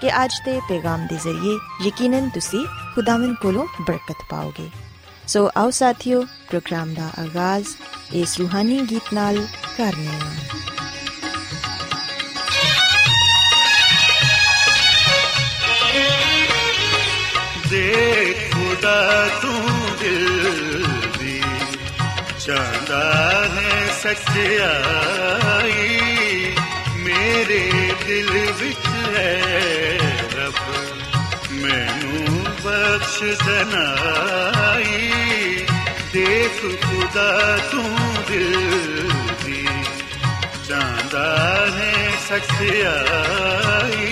ਕਿ ਅੱਜ ਦੇ ਪੈਗਾਮ ਦੇ ਜ਼ਰੀਏ ਯਕੀਨਨ ਤੁਸੀਂ ਖੁਦਾਵੰਦ ਕੋਲੋਂ ਬਰਕਤ ਪਾਓਗੇ ਸੋ ਆਓ ਸਾਥਿਓ ਪ੍ਰੋਗਰਾਮ ਦਾ ਆਗਾਜ਼ ਇਸ ਰੂਹਾਨੀ ਗੀਤ ਨਾਲ ਕਰਨੇ ਆ ਦੇ ਖੁਦਾ ਤੂੰ ਦਿਲ ਦੀ ਚਾਹਦਾ ਹੈ ਸੱਚਾਈ ਮੇਰੇ ਦਿਲ ਵਿੱਚ ਹੈ ਰੱਬ ਮੈਨੂੰ ਬਖਸ਼ ਦਨਾਈ। ਦੇਖ ਖੁਦਾ ਤੂੰ ਦਿਲ ਦੀ ਚਾਹਦਾ ਹੈ ਸੱਚਾਈ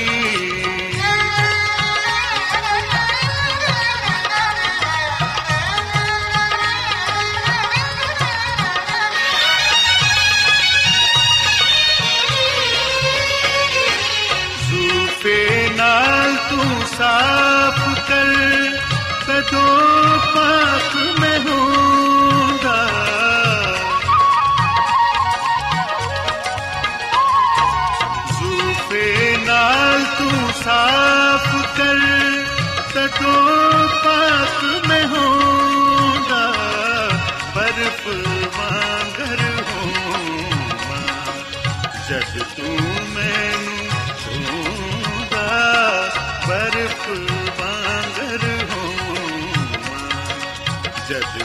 ਕਦੋਂ ਪਾਕ ਮੈਂ ਹੋਊਂਗਾ ਬਰਫ ਵਾਂਗਰ ਹੋਵਾਂ ਜਦ ਤੂੰ ਮੈਨੂੰ ਛੂੰਦਾ ਬਰਫ ਵਾਂਗਰ ਹੋਵਾਂ ਜਦ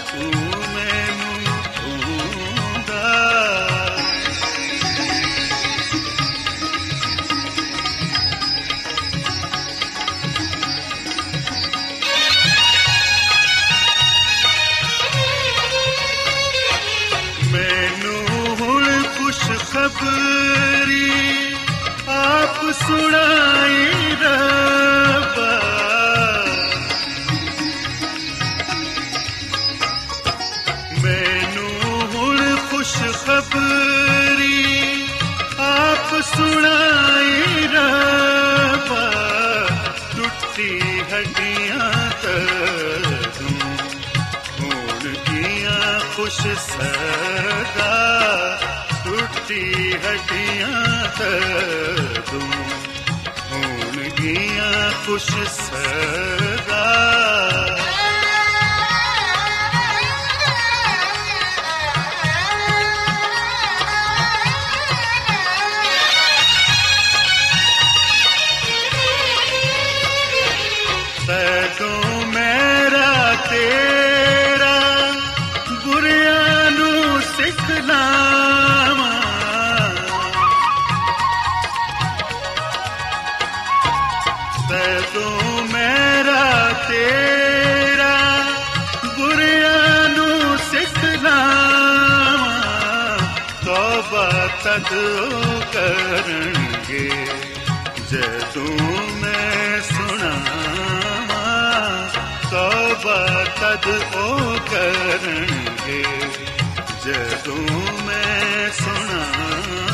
ਸੁਣਾਈ ਰੱਬਾ ਮੈਨੂੰ ਹੁਣ ਖੁਸ਼ ਖਬਰੀ ਆਪ ਸੁਣਾਈ ਰੱਬਾ ਟੁੱਟੀ ਹੱਡੀਆਂ ਤੂੰ ਹੁਣ ਕੀਆਂ ਖੁਸ਼ ਸਦਾ। ਟੁੱਟੀ ਹੱਡੀਆਂ ਤੂੰ ਕੀਆਂ ਖੁਸ਼ ਤੋਬਾ ਤਦ ਉਹ ਕਰਨਗੇ। ਜਦੋਂ ਮੈਂ ਸੁਣਾਵਾਂ ਤੋਬਾ ਤਦ ਉਹ ਕਰਨਗੇ। ਜਦੋਂ ਮੈਂ ਸੁਣਾਵਾਂ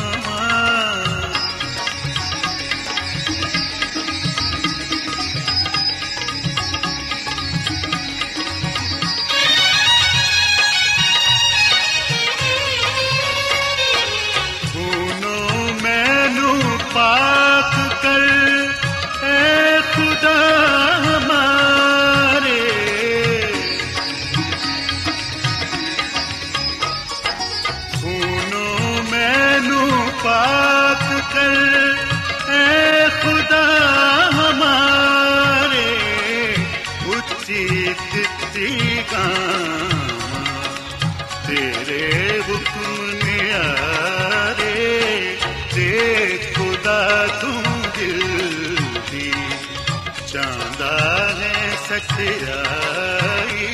ਹੈ ਸਚਾਈ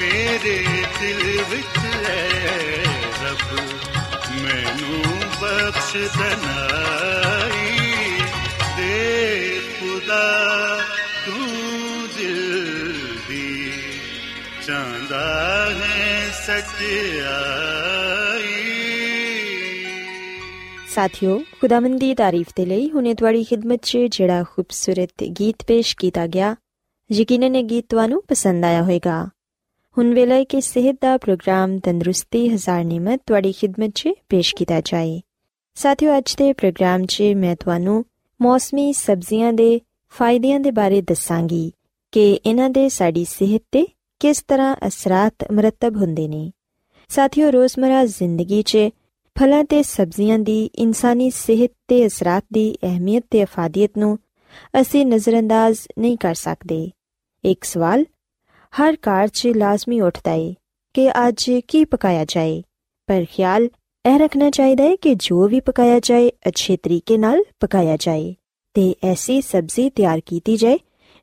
ਮੇਰੇ ਦਿਲ ਵਿੱਚ ਹੈ ਰੱਬ ਮੈਨੂੰ ਬਖਸ਼ ਦਨਾਈ ਦੇ ਖੁਦਾ ਤੂੰ ਦਿਲ ਦੀ ਚਾਹੁੰਦਾ ਹੈ ਸਚਾਈ ਸਾਥਿਓ ਖੁਦਾਵੰਦ ਦੀ ਤਾਰੀਫ ਦੇ ਲਈ ਹੁਣੇ ਤੁਹਾਡੀ ਖਿਦਮਤ 'ਚ ਜਿਹੜਾ ਖੂਬਸੂਰਤ ਗੀਤ ਪੇਸ਼ ਕੀਤਾ ਗਿਆ ਯਕੀਨਨ ਇਹ ਗੀਤ ਤੁਹਾਨੂੰ ਪਸੰਦ ਆਇਆ ਹੋਵੇਗਾ। ਹੁਣ ਵੇਲੇ ਕਿ ਸਿਹਤ ਦਾ ਪ੍ਰੋਗਰਾਮ ਤੰਦਰੁਸਤੀ, ਹਜ਼ਾਰ ਨਿਮਤ, ਤੁਹਾਡੀ ਖਿਦਮਤ 'ਚ ਪੇਸ਼ ਕੀਤਾ ਜਾਏ। ਸਾਥਿਓ, ਅੱਜ ਦੇ ਪ੍ਰੋਗਰਾਮ 'ਚ ਮੈਂ ਤੁਹਾਨੂੰ ਮੌਸਮੀ ਸਬਜ਼ੀਆਂ ਦੇ ਫਾਇਦਿਆਂ ਦੇ ਬਾਰੇ ਦੱਸਾਂਗੀ ਕਿ ਇਹਨਾਂ ਦੇ ਸਾਡੀ ਸਿਹਤ ਤੇ ਕਿਸ ਤਰ੍ਹਾਂ ਅਸਰਾਤ ਮਰਤਬ ਹੁੰਦੇ ਨੇ। ਸਾਥਿਓ, ਰੋਜ਼ਮਰਾ ਜ਼ਿੰਦਗੀ 'ਚ ਫਲਾਂ ਤੇ ਸਬਜ਼ੀਆਂ ਦੀ ਇਨਸਾਨੀ ਸਿਹਤ ਤੇ ਅਸਰਾਤ ਦੀ ਅਹਿਮੀਅਤ ਤੇ ਅਫਾਦੀਅਤ ਨੂੰ ਅਸੀਂ ਨਜ਼ਰਅੰਦਾਜ਼ ਨਹੀਂ ਕਰ ਸਕਦੇ। ਇੱਕ ਸਵਾਲ, ਹਰ ਘਰ 'ਚ ਲਾਜ਼ਮੀ ਉੱਠਦਾ ਏ ਕਿ ਅੱਜ ਕੀ ਪਕਾਇਆ ਜਾਏ? ਪਰ ਖਿਆਲ, ਇਹ ਰੱਖਣਾ ਚਾਹੀਦਾ ਹੈ ਕਿ ਜੋ ਵੀ ਪਕਾਇਆ ਜਾਏ, ਅੱਛੇ ਤਰੀਕੇ ਨਾਲ ਪਕਾਇਆ ਜਾਏ ਤੇ ਐਸੀ ਸਬਜ਼ੀ ਤਿਆਰ ਕੀਤੀ ਜਾਏ,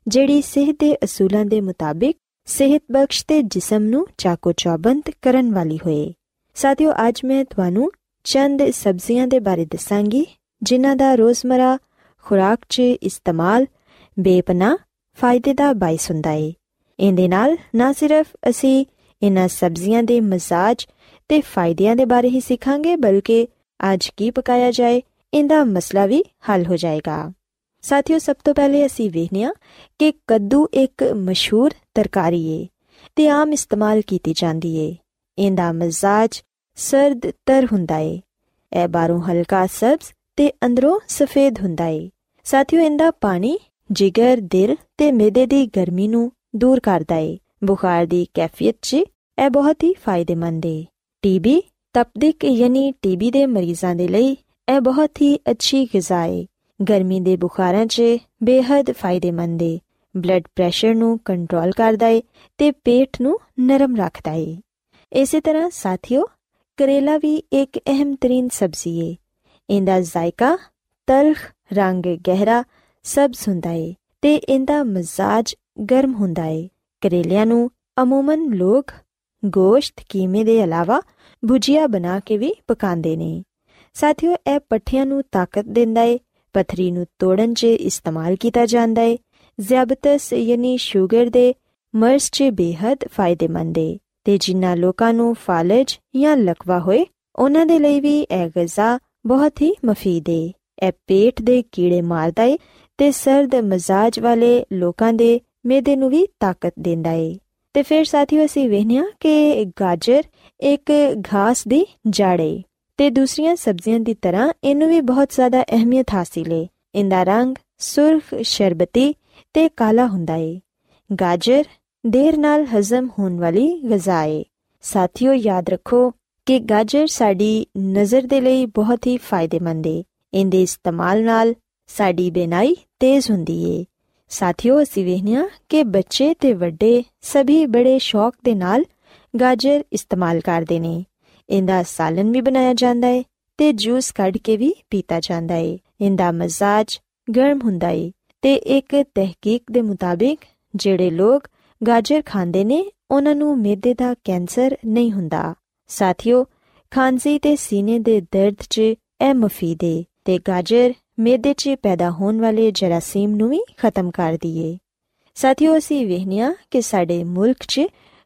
ਜਿਹੜੀ ਸਿਹਤ ਦੇ ਅਸੂਲਾਂ ਦੇ ਮੁਤਾਬਿਕ ਸਿਹਤ ਬਖਸ਼ ਤੇ ਜਿਸਮ ਨੂੰ ਚਾਕੋ ਚੌਬੰਦ ਕਰਨ ਵਾਲੀ ਹੋਏ। ਸਾਥੀਓ, ਅੱਜ ਮੈਂ ਤੁਹਾਨੂੰ ਚੰਦ ਸਬਜ਼ੀਆਂ ਦੇ ਬਾਰੇ ਦੱਸਾਂਗੀ, ਜਿਨ੍ਹਾਂ ਦਾ ਰੋਜ਼ਮਰਾ ਖੁਰਾਕ 'ਚ ਇਸਤੇਮਾਲ ਬੇਪਨਾ ਫਾਇਦੇ ਦਾ ਬਾਇਸ ਹੁੰਦਾ ਏ। ਇਹਦੇ ਨਾਲ ਨਾ ਸਿਰਫ ਅਸੀਂ ਇਹਨਾਂ ਸਬਜ਼ੀਆਂ ਦੇ ਮਜ਼ਾਜ ਤੇ ਫਾਇਦਿਆਂ ਦੇ ਬਾਰੇ ਹੀ ਸਿੱਖਾਂਗੇ, ਬਲਕਿ ਅੱਜ ਕੀ ਪਕਾਇਆ ਜਾਏ, ਇਹਦਾ ਮਸਲਾ ਵੀ ਹੱਲ ਹੋ ਜਾਏਗਾ। ਸਾਥੀਓ, ਸਭ ਤੋਂ ਪਹਿਲੇ ਅਸੀਂ ਵੇਖਨੀਆ ਕਿ ਕੱਦੂ ਇੱਕ ਮਸ਼ਹੂਰ ਤਰਕਾਰੀ ਏ ਤੇ ਆਮ ਇਸਤੇਮਾਲ ਕੀਤੀ ਜਾਂਦੀ ਏ। ਇਹਦਾ ਮਜ਼ਾਜ ਸਰਦ ਤਰ ਹੁੰਦਾ ਏ। ਇਹ ਬਾਹਰੋਂ ਹਲਕਾ ਸਬਜ਼ ਤੇ ਅੰਦਰੋਂ ਸਫੇਦ ਹੁੰਦਾ ਏ। ਸਾਥੀਓ, ਇਹਦਾ ਪਾਣੀ ਜਿਗਰ, ਦਿਲ ਤੇ ਮਿਹਦੇ ਦੀ ਗਰਮੀ ਨੂੰ ਦੂਰ ਕਰਦਾ ਏ। ਬੁਖਾਰ ਦੀ ਕੈਫੀਅਤ 'ਚ ਇਹ ਬਹੁਤ ਹੀ ਫਾਇਦੇਮੰਦ ਏ। ਟੀਬੀ, ਤਪਦਿਕ ਯਾਨੀ ਟੀਬੀ ਦੇ ਮਰੀਜ਼ਾਂ ਦੇ ਲਈ ਇਹ ਬਹੁਤ ਹੀ ਅੱਛੀ ਗਿਜ਼ਾ ਏ। ਗਰਮੀ ਦੇ ਬੁਖਾਰਾਂ 'ਚ ਬੇहद ਫਾਇਦੇਮੰਦ ਏ। ਬਲੱਡ ਪ੍ਰੈਸ਼ਰ ਨੂੰ ਕੰਟਰੋਲ ਕਰਦਾ ਏ ਤੇ ਪੇਟ ਨੂੰ ਨਰਮ ਰੱਖਦਾ ਏ। ਇਸੇ ਤਰ੍ਹਾਂ ਸਾਥੀਓ, ਕਰੇਲਾ ਵੀ ਇੱਕ ਅਹਿਮ ਤਰੀਨ ਸਬਜ਼ੀ ਏ। ਇਹਦਾ ਜ਼ਾਇਕਾ ਤਲਖ ਰੰਗ ਗਹਿਰਾ ਸਬਜ਼ ਹੁੰਦਾ ਏ ਤੇ ਇਹਦਾ ਮਜ਼ਾਜ ਗਰਮ ਹੁੰਦਾ ਏ ਕਰੇਲਿਆਂ ਨੂੰ ਅਮੂਮਨ ਲੋਕ ਗੋਸ਼ਤ ਕੀਮੇ ਦੇ ਇਲਾਵਾ ਭੁਜੀਆ ਬਣਾ ਕੇ ਵੀ ਪਕਾਉਂਦੇ ਨੇ। ਸਾਥੀਓ, ਇਹ ਪੱਠਿਆਂ ਨੂੰ ਤਾਕਤ ਦਿੰਦਾ ਏ ਪਥਰੀ ਨੂੰ ਤੋੜਨ 'ਚ ਇਸਤੇਮਾਲ ਕੀਤਾ ਜਾਂਦਾ ਏ ਜ਼ਿਆਬਤਸ ਯਾਨੀ ਸ਼ੂਗਰ ਦੇ ਮਰਜ਼ 'ਚ ਬੇहद ਫਾਇਦੇਮੰਦ ਏ ਤੇ ਜਿਨ੍ਹਾਂ ਲੋਕਾਂ ਨੂੰ ਫਾਲਜ ਜਾਂ ਲਕਵਾ ਹੋਏ, ਉਹਨਾਂ ਦੇ ਲਈ ਵੀ ਇਹ ਗਿਜ਼ਾ ਬਹੁਤ ਹੀ ਮਫੀਦ ਏ। ਇਹ ਪੇਟ ਦੇ ਕੀੜੇ ਮਾਰਦਾ ਏ ਤੇ ਸਰਦ ਮਜ਼ਾਜ ਵਾਲੇ ਲੋਕਾਂ ਦੇ ਮਿਹਦੇ ਨੂੰ ਵੀ ਤਾਕਤ ਦਿੰਦਾ ਏ। ਤੇ ਫਿਰ ਸਾਥੀਓ ਅਸੀਂ ਵੇਖਿਆ ਕਿ ਗਾਜਰ ਇੱਕ ਘਾਸ ਦੀ ਜੜ ਏ ਤੇ ਦੂਸਰੀਆਂ ਸਬਜ਼ੀਆਂ ਦੀ ਤਰ੍ਹਾਂ ਇਹਨੂੰ ਵੀ ਬਹੁਤ ਜ਼ਿਆਦਾ ਅਹਿਮੀਅਤ ਹਾਸਿਲ ਏ। ਇਹਦਾ ਰੰਗ ਸੁਰਖ, ਸ਼ਰਬਤੀ ਤੇ ਕਾਲਾ ਹੁੰਦਾ ਏ। ਗਾਜਰ ਦੇਰ ਨਾਲ ਹਜ਼ਮ ਹੋਣ ਵਾਲੀ ਗਿਜ਼ਾ ਏ। ਸਾਥੀਓ ਯਾਦ ਰੱਖੋ ਕਿ ਗਾਜਰ ਸਾਡੀ ਨਜ਼ਰ ਦੇ ਲਈ ਬਹੁਤ ਹੀ ਫਾਇਦੇਮੰਦ ਏ। ਇਹਦੇ ਇਸਤੇਮਾਲ ਨਾਲ ਸਾਡੀ ਬੇਨਾਈ ਤੇਜ਼ ਹੁੰਦੀ ਏ। ਸਾਥੀਓ, ਅਸੀਂ ਵੇਖਿਆ ਕਿ ਬੱਚੇ ਤੇ ਵੱਡੇ ਸਭੀ ਬੜੇ ਸ਼ੌਕ ਦੇ ਨਾਲ ਗਾਜਰ ਇਸਤੇਮਾਲ ਕਰਦੇ ਨੇ। ਇਹਦਾ ਸਾਲਨ ਵੀ ਬਣਾਇਆ ਜਾਂਦਾ ਏ ਤੇ ਜੂਸ ਕੱਢ ਕੇ ਵੀ ਪੀਤਾ ਜਾਂਦਾ ਏ। ਇਹਦਾ ਮਜ਼ਾਜ ਗਰਮ ਹੁੰਦਾ ਏ ਤੇ ਇੱਕ ਤਹਿਕੀਕ ਦੇ ਮੁਤਾਬਿਕ ਜਿਹੜੇ ਲੋਕ ਗਾਜਰ ਖਾਂਦੇ ਨੇ, ਉਹਨਾਂ ਨੂੰ ਮਿਹਦੇ ਦਾ ਕੈਂਸਰ ਨਹੀਂ ਹੁੰਦਾ। ਸਾਥੀਓ, ਖਾਂਸੀ ਤੇ ਸੀਨੇ ਦੇ ਦਰਦ 'ਚ ਇਹ ਮਫੀਦ ਏ। ਤੇ ਗਾਜਰ ਮਿਹਦੇ 'ਚ ਪੈਦਾ ਹੋਣ ਵਾਲੇ ਜਰਾਸੀਮ ਨੂੰ ਵੀ ਖਤਮ ਕਰ ਦਈਏ। ਸਾਥੀਓ, ਅਸੀਂ ਵੇਖਿਆ ਕਿ ਸਾਡੇ ਮੁਲਕ 'ਚ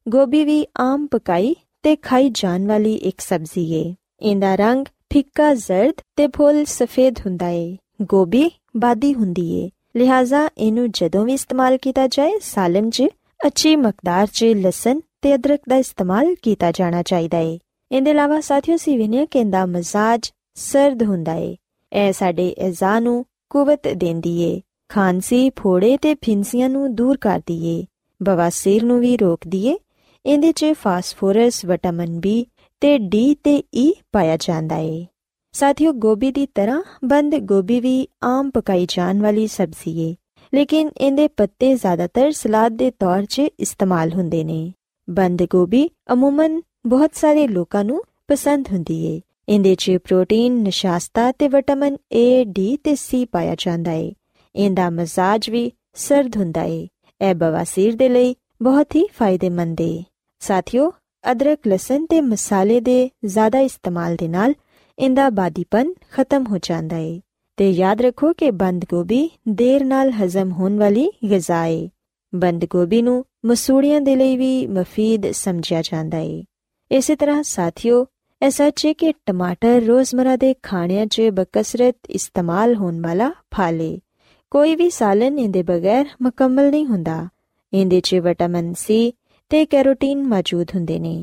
ਗੋਭੀ ਵੀ ਆਮ ਪਕਾਈ ਤੇ ਖਾਈ ਜਾਣ ਵਾਲੀ ਇੱਕ ਸਬਜ਼ੀ ਏ। ਇਹਦਾ ਰੰਗ ਫਿੱਕਾ ਜ਼ਰਦ ਤੇ ਫੁੱਲ ਸਫੇਦ ਹੁੰਦਾ ਏ। ਗੋਭੀ ਬਾਦੀ ਹੁੰਦੀ ਏ। ਲਿਹਾਜ਼ਾ ਇਹਨੂੰ ਜਦੋਂ ਵੀ ਇਸਤੇਮਾਲ ਕੀਤਾ ਜਾਏ ਸਾਲਨ 'ਚ, ਅੱਛੀ ਮਕਦਾਰ 'ਚ ਲਸਣ ਤੇ ਅਦਰਕ ਦਾ ਇਸਤੇਮਾਲ ਕੀਤਾ ਜਾਣਾ ਚਾਹੀਦਾ ਏ। ਇਹਦੇ ਇਲਾਵਾ ਸਾਥੀਓ ਸੀ ਵਿਨਿਆ ਕਿ ਇਹਦਾ ਮਜ਼ਾਜ ਸਰਦ ਹੁੰਦਾ ਏ। ਇਹ ਸਾਡੇ ਅਜ਼ਾ ਨੂੰ ਕੁਵਤ ਦਿੰਦੀ ਏ ਖਾਂਸੀ, ਫੋੜੇ ਤੇ ਫਿੰਸੀਆਂ ਨੂੰ ਦੂਰ ਕਰਦੀ ਏ ਬਵਾਸੀਰ ਨੂੰ ਵੀ ਰੋਕਦੀ ਏ ਇਹਦੇ 'ਚ ਫਾਸਫੋਰਸ, ਵਿਟਾਮਿਨ ਬੀ ਤੇ ਡੀ ਤੇ ਈ ਪਾਇਆ ਜਾਂਦਾ ਏ। ਸਾਥੀਓ, ਗੋਭੀ ਦੀ ਤਰ੍ਹਾਂ ਬੰਦ ਗੋਭੀ ਵੀ ਆਮ ਪਕਾਈ ਜਾਣ ਵਾਲੀ ਸਬਜ਼ੀ ਏ। ਲੇਕਿਨ ਇਹਦੇ ਪੱਤੇ ਜ਼ਿਆਦਾਤਰ ਸਲਾਦ ਦੇ ਤੌਰ 'ਤੇ ਇਸਤੇਮਾਲ ਹੁੰਦੇ ਨੇ। ਬੰਦ ਗੋਭੀ ਅਮੂਮਨ ਬਹੁਤ ਸਾਰੇ ਲੋਕਾਂ ਨੂੰ ਪਸੰਦ ਹੁੰਦੀ ਏ। ਇਹਦੇ 'ਚ ਪ੍ਰੋਟੀਨ, ਨਿਸ਼ਾਸਤਾ ਤੇ ਵਿਟਾਮਿਨ ਏ ਡੀ ਤੇ ਸੀ ਪਾਇਆ ਜਾਂਦਾ ਏ। ਇਹਦਾ ਮਜ਼ਾਜ ਵੀ ਸਰਦ ਹੁੰਦਾ ਏ। ਇਹ ਬਵਾਸੀਰ ਦੇ ਲਈ ਬਹੁਤ ਹੀ ਫਾਇਦੇਮੰਦ ਏ। ਸਾਥੀਓ, ਅਦਰਕ, ਲਸਣ ਤੇ ਮਸਾਲੇ ਦੇ ਜ਼ਿਆਦਾ ਇਸਤੇਮਾਲ ਦੇ ਨਾਲ ਇਹਦਾ ਬਾਦੀਪਨ ਖਤਮ ਹੋ ਜਾਂਦਾ ਏ। ਤੇ ਯਾਦ ਰੱਖੋ ਕਿ ਬੰਦ ਗੋਭੀ ਦੇਰ ਨਾਲ ਹਜ਼ਮ ਹੋਣ ਵਾਲੀ ਗਿਜ਼ਾ ਏ। ਬੰਦ ਗੋਭੀ ਨੂੰ ਮਸੂੜੀਆਂ ਦੇ ਲਈ ਵੀ ਮਫੀਦ ਸਮਝਿਆ ਜਾਂਦਾ ਏ। ਇਸੇ ਤਰ੍ਹਾਂ ਸਾਥੀਓ ਇਹ ਸੱਚ ਹੈ ਕਿ ਟਮਾਟਰ ਰੋਜ਼ਮਰਾ ਦੇ ਖਾਣਿਆਂ 'ਚ ਬਕਸਰਤ ਇਸਤੇਮਾਲ ਹੋਣ ਵਾਲਾ ਫਲ ਏ ਕੋਈ ਵੀ ਸਾਲਨ ਇਹਦੇ ਬਗੈਰ ਮੁਕੰਮਲ ਨਹੀਂ ਹੁੰਦਾ ਇਹਦੇ 'ਚ ਵਿਟਾਮਿਨ ਸੀ ਤੇ ਕੈਰੋਟੀਨ ਮੌਜੂਦ ਹੁੰਦੇ ਨੇ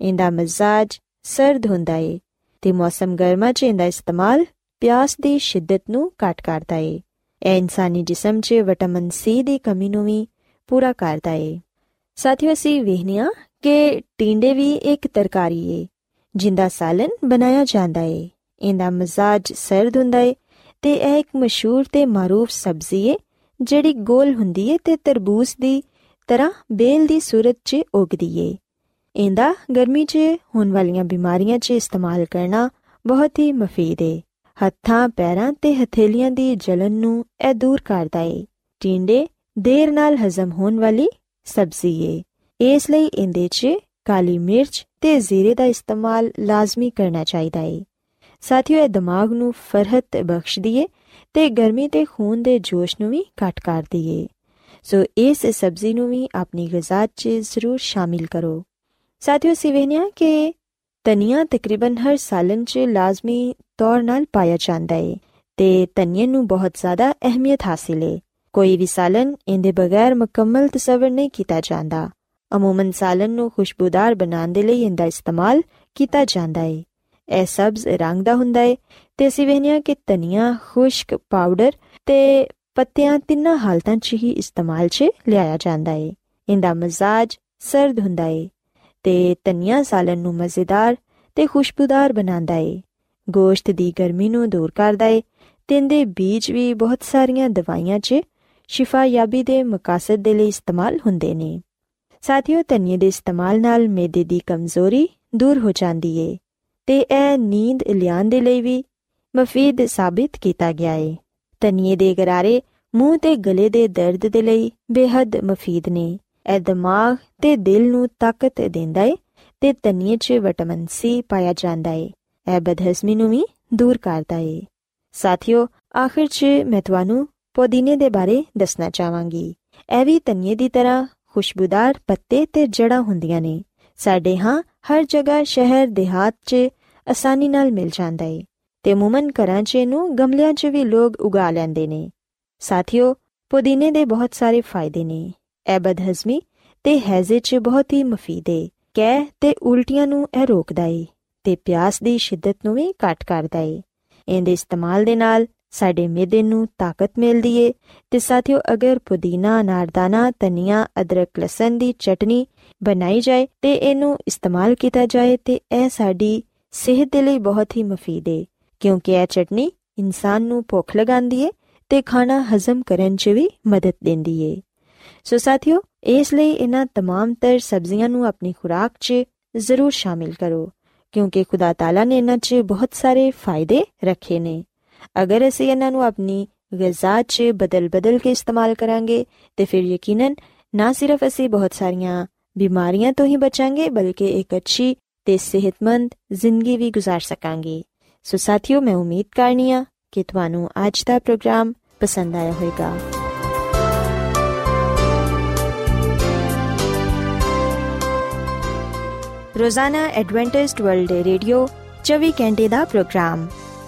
ਇਹਦਾ ਮਜ਼ਾਜ ਸਰਦ ਹੁੰਦਾ ਏ ਤੇ ਮੌਸਮ ਗਰਮਾ 'ਚ ਇਹਦਾ ਇਸਤੇਮਾਲ ਪਿਆਸ ਦੀ ਸ਼ਿੱਦਤ ਨੂੰ ਘਟ ਕਰਦਾ ਏ ਇਹ ਇਨਸਾਨੀ ਜਿਸਮ 'ਚ ਵਿਟਾਮਿਨ ਸੀ ਦੀ ਕਮੀ ਨੂੰ ਵੀ ਪੂਰਾ ਕਰਦਾ ਏ ਸਾਥੀਓ ਸੀ ਵਹਿਨੀਆਂ ਕਿ ਟਿੰਡੇ ਵੀ ਇੱਕ ਤਰਕਾਰੀ ਏ ਜਿੰਦਾ ਸਾਲਨ ਬਣਾਇਆ ਜਾਂਦਾ ਏ। ਇਹਦਾ ਮਜ਼ਾਜ ਸਰਦ ਹੁੰਦਾ ਏ ਤੇ ਇਹ ਇੱਕ ਮਸ਼ਹੂਰ ਤੇ ਮਾਰੂਫ ਸਬਜ਼ੀ ਏ, ਜਿਹੜੀ ਗੋਲ ਹੁੰਦੀ ਏ ਤੇ ਤਰਬੂਜ ਦੀ ਤਰ੍ਹਾਂ ਬੇਲ ਦੀ ਸੂਰਤ 'ਚ ਉਗਦੀ ਏ। ਇਹਦਾ ਗਰਮੀ 'ਚ ਹੋਣ ਵਾਲੀਆਂ ਬਿਮਾਰੀਆਂ 'ਚ ਇਸਤੇਮਾਲ ਕਰਨਾ ਬਹੁਤ ਹੀ ਮਫੀਦ ਏ। ਹੱਥਾਂ, ਪੈਰਾਂ ਤੇ ਹਥੇਲੀਆਂ ਦੀ ਜਲਨ ਨੂੰ ਇਹ ਦੂਰ ਕਰਦਾ ਏ। ਟਿੰਡੇ ਦੇਰ ਨਾਲ ਹਜ਼ਮ ਹੋਣ ਵਾਲੀ ਸਬਜ਼ੀ ਏ। ਇਸ ਲਈ ਇਹਦੇ 'ਚ ਕਾਲੀ ਮਿਰਚ ਤੇ ਜ਼ੀਰੇ ਦਾ ਇਸਤੇਮਾਲ ਲਾਜ਼ਮੀ ਕਰਨਾ ਚਾਹੀਦਾ ਏ। ਸਾਥੀਓ, ਇਹ ਦਿਮਾਗ ਨੂੰ ਫਰਹਤ ਬਖਸ਼ਦੀ ਏ ਤੇ ਗਰਮੀ ਤੇ ਖੂਨ ਦੇ ਜੋਸ਼ ਨੂੰ ਵੀ ਘਟ ਕਰਦੀ ਏ। ਸੋ ਇਸ ਸਬਜ਼ੀ ਨੂੰ ਵੀ ਆਪਣੀ ਗਿਜ਼ਾ 'ਚ ਜ਼ਰੂਰ ਸ਼ਾਮਿਲ ਕਰੋ। ਸਾਥੀਓ ਸਿਵਹਨੀਆਂ ਕਿ ਤਨੀਆ ਤਕਰੀਬਨ ਹਰ ਸਾਲਨ 'ਚ ਲਾਜ਼ਮੀ ਤੌਰ ਨਾਲ ਪਾਇਆ ਜਾਂਦਾ ਏ ਤੇ ਤਨੀਏ ਨੂੰ ਬਹੁਤ ਜ਼ਿਆਦਾ ਅਹਿਮੀਅਤ ਹਾਸਿਲ ਏ। ਕੋਈ ਵੀ ਸਾਲਨ ਇਹਦੇ ਬਗੈਰ ਮੁਕੰਮਲ ਤਸਵਰ ਨਹੀਂ ਕੀਤਾ ਜਾਂਦਾ। ਅਮੂਮਨ ਸਾਲਨ ਨੂੰ ਖੁਸ਼ਬੂਦਾਰ ਬਣਾਉਣ ਦੇ ਲਈ ਇਹਦਾ ਇਸਤੇਮਾਲ ਕੀਤਾ ਜਾਂਦਾ ਏ। ਇਹ ਸਬਜ਼ ਰੰਗ ਦਾ ਹੁੰਦਾ ਏ ਤੇ ਸਿਵਹਨੀਆਂ ਕਿ ਤਨੀਆ ਖੁਸ਼ਕ, ਪਾਊਡਰ ਤੇ ਪੱਤਿਆਂ ਤਿੰਨਾਂ ਹਾਲਤਾਂ 'ਚ ਹੀ ਇਸਤੇਮਾਲ 'ਚ ਲਿਆਇਆ ਜਾਂਦਾ ਏ। ਇਹਦਾ ਮਜ਼ਾਜ ਸਰਦ ਹੁੰਦਾ ਏ ਤੇ ਤਨੀਆ ਸਾਲਨ ਨੂੰ ਮਜ਼ੇਦਾਰ ਤੇ ਖੁਸ਼ਬੂਦਾਰ ਬਣਾਉਂਦਾ ਏ। ਗੋਸ਼ਤ ਦੀ ਗਰਮੀ ਨੂੰ ਦੂਰ ਕਰਦਾ ਏ ਤਿੰਦੇ ਬੀਜ ਵੀ ਬਹੁਤ ਸਾਰੀਆਂ ਦਵਾਈਆਂ 'ਚ ਸ਼ਿਫਾ ਯਾਬੀ ਦੇ ਮਕਸਦ ਦੇ ਲਈ ਇਸਤੇਮਾਲ ਹੁੰਦੇ ਨੇ। ਸਾਥੀਓ ਤਨੀਏ ਦੇ ਇਸਤੇਮਾਲ ਨਾਲ ਮੇਦੇ ਦੀ ਕਮਜ਼ੋਰੀ ਦੂਰ ਹੋ ਜਾਂਦੀ ਏ ਤੇ ਇਹ ਨੀਂਦ ਲਿਆਉਣ ਦੇ ਲਈ ਵੀ ਮਫੀਦ ਸਾਬਿਤ ਕੀਤਾ ਗਿਆ ਏ। ਤਨੀਏ ਦੇ ਗਰਾਰੇ ਮੂੰਹ ਤੇ ਗਲੇ ਦੇ ਦਰਦ ਦੇ ਲਈ ਬੇहद ਮਫੀਦ ਨੇ। ਇਹ ਦਿਮਾਗ ਤੇ ਦਿਲ ਨੂੰ ਤਾਕਤ ਦਿੰਦਾ ਏ ਤੇ ਤਨੀਏ 'ਚ ਵਿਟਾਮਿਨ ਸੀ ਪਾਇਆ ਜਾਂਦਾ ਏ। ਇਹ ਬਦਹਜ਼ਮੀ ਨੂੰ ਵੀ ਦੂਰ ਕਰਦਾ ਏ। ਸਾਥੀਓ, ਆਖਿਰ 'ਚ ਮੈਂ ਤੁਹਾਨੂੰ ਪੁਦੀਨੇ ਦੇ ਬਾਰੇ ਦੱਸਣਾ ਚਾਹਾਂਗੀ। ਇਹ ਵੀ ਤਨੀਏ ਦੀ ਤਰ੍ਹਾਂ ਖੁਸ਼ਬੂਦਾਰ ਪੱਤੇ ਤੇ ਜੜਾਂ ਹੁੰਦੀਆਂ ਨੇ। ਸਾਡੇ ਹਾਂ ਹਰ ਜਗ੍ਹਾ ਸ਼ਹਿਰ ਦਿਹਾਤ 'ਚ ਆਸਾਨੀ ਨਾਲ ਮਿਲ ਜਾਂਦਾ ਏ ਤੇ ਮੂਮਨ ਘਰਾਂ 'ਚ ਨੂੰ ਗਮਲਿਆਂ 'ਚ ਵੀ ਲੋਕ ਉਗਾ ਲੈਂਦੇ ਨੇ। ਸਾਥੀਓ, ਪੁਦੀਨੇ ਦੇ ਬਹੁਤ ਸਾਰੇ ਫਾਇਦੇ ਨੇ। ਇਹ ਬਦਹਜ਼ਮੀ ਤੇ ਹੈਜ਼ੇ 'ਚ ਬਹੁਤ ਹੀ ਮਫੀਦ ਏ। ਕਹਿ ਤੇ ਉਲਟੀਆਂ ਨੂੰ ਇਹ ਰੋਕਦਾ ਏ ਤੇ ਪਿਆਸ ਦੀ ਸ਼ਿੱਦਤ ਨੂੰ ਵੀ ਘਟ ਕਰਦਾ ਏ। ਇਹਦੇ ਇਸਤੇਮਾਲ ਦੇ ਨਾਲ ਸਾਡੇ ਮਿਹਦੇ ਨੂੰ ਤਾਕਤ ਮਿਲਦੀ ਏ ਤੇ ਸਾਥੀਓ ਅਗਰ ਪੁਦੀਨਾ ਨਾਰਦਾਨਾ ਧਨੀਆ ਅਦਰਕ ਲਸਣ ਦੀ ਚਟਨੀ ਬਣਾਈ ਜਾਏ ਤੇ ਇਹਨੂੰ ਇਸਤੇਮਾਲ ਕੀਤਾ ਜਾਏ ਤੇ ਇਹ ਸਾਡੀ ਸਿਹਤ ਦੇ ਲਈ ਬਹੁਤ ਹੀ ਮਫੀਦ ਏ ਕਿਉਂਕਿ ਇਹ ਚਟਨੀ ਇਨਸਾਨ ਨੂੰ ਭੁੱਖ ਲਗਾਉਂਦੀ ਏ ਤੇ ਖਾਣਾ ਹਜ਼ਮ ਕਰਨ 'ਚ ਵੀ ਮਦਦ ਦਿੰਦੀ ਏ ਸੋ ਸਾਥੀਓ ਇਸ ਲਈ ਇਹਨਾਂ तमाम ਤਰ ਸਬਜ਼ੀਆਂ ਨੂੰ ਆਪਣੀ ਖੁਰਾਕ 'ਚ ਜ਼ਰੂਰ ਸ਼ਾਮਿਲ ਕਰੋ ਕਿਉਂਕਿ ਖੁਦਾ ਤਾਲਾ ਨੇ ਇਹਨਾਂ 'ਚ ਬਹੁਤ ਸਾਰੇ ਫਾਇਦੇ ਰੱਖੇ ਨੇ ਅਗਰ ਅਸੀਂ ਇਹਨਾਂ ਨੂੰ ਆਪਣੀ ਗਿਜ਼ਾ 'ਚ ਬਦਲ-ਬਦਲ ਕੇ ਇਸਤੇਮਾਲ ਕਰਾਂਗੇ ਤੇ ਫਿਰ ਯਕੀਨਨ ਨਾ ਸਿਰਫ ਅਸੀਂ ਬਹੁਤ ਸਾਰੀਆਂ ਬਿਮਾਰੀਆਂ ਤੋਂ ਹੀ ਬਚਾਂਗੇ ਬਲਕਿ ਇੱਕ ਅੱਛੀ ਤੇ ਸਿਹਤਮੰਦ ਜ਼ਿੰਦਗੀ ਵੀ گزار ਸਕਾਂਗੇ ਸੋ ਸਾਥੀਓ ਮੈਂ ਉਮੀਦ ਕਰਨੀਆ ਕਿ ਤੁਹਾਨੂੰ ਅੱਜ ਦਾ ਪ੍ਰੋਗਰਾਮ ਪਸੰਦ ਆਇਆ ਹੋਵੇਗਾ ਰੋਜ਼ਾਨਾ ਐਡਵੈਂਟਿਸਟ ਵਰਲਡ ਰੇਡੀਓ 24 ਘੰਟੇ ਦਾ programme